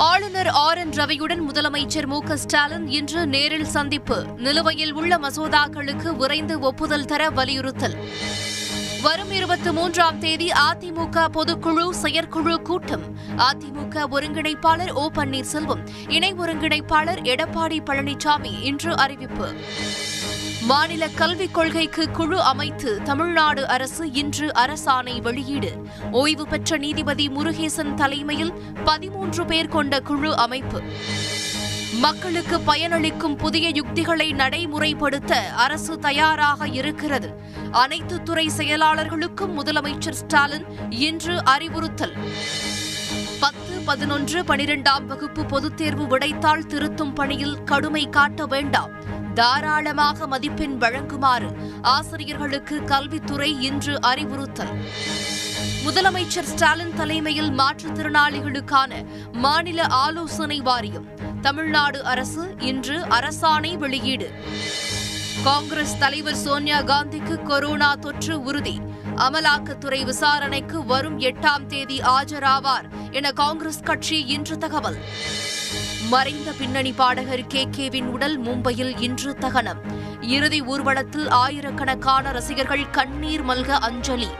ஆளுநர் R N ரவியுடன் முதலமைச்சர் மு ஸ்டாலின் இன்று நேரில் சந்திப்பு. நிலுவையில் உள்ள மசோதாக்களுக்கு விரைந்து ஒப்புதல் தர வலியுறுத்தல். வரும் இருபத்தி மூன்றாம் தேதி அதிமுக பொதுக்குழு செயற்குழு கூட்டம். அதிமுக ஒருங்கிணைப்பாளர் ஓ பன்னீர்செல்வம் இணை ஒருங்கிணைப்பாளர் எடப்பாடி பழனிசாமி இன்று அறிவிப்பு. மாநில கல்விக் கொள்கைக்கு குழு அமைத்து தமிழ்நாடு அரசு இன்று அரசாணை வெளியீடு. ஓய்வு பெற்ற நீதிபதி முருகேசன் தலைமையில் பதிமூன்று பேர் கொண்ட குழு அமைப்பு. மக்களுக்கு பயனளிக்கும் புதிய யுக்திகளை நடைமுறைப்படுத்த அரசு தயாராக இருக்கிறது. அனைத்து துறை செயலாளர்களுக்கும் முதலமைச்சர் ஸ்டாலின் இன்று அறிவுறுத்தல். பத்து பதினொன்று பனிரெண்டாம் வகுப்பு பொதுத் தேர்வு விடைத்தாள் திருத்தும் பணியில் கடுமை காட்ட வேண்டாம். தாராளமாக மதிப்பெண் வழங்குமாறு ஆசிரியர்களுக்கு கல்வித்துறை இன்று அறிவுறுத்தல். முதலமைச்சர் ஸ்டாலின் தலைமையில் மாற்றுத்திறனாளிகளுக்கான மாநில ஆலோசனை வாரியம் தமிழ்நாடு அரசு இன்று அரசாணை வெளியீடு. காங்கிரஸ் தலைவர் சோனியா காந்திக்கு கொரோனா தொற்று உறுதி. அமலாக்கத்துறை விசாரணைக்கு வரும் எட்டாம் தேதி ஆஜராவார் என காங்கிரஸ் கட்சி இன்று தகவல். மறைந்த பின்னணி பாடகர் கே கேவின் உடல் மும்பையில் இன்று தகனம். இறுதி ஊர்வலத்தில் ஆயிரக்கணக்கான ரசிகர்கள் கண்ணீர் மல்க அஞ்சலி.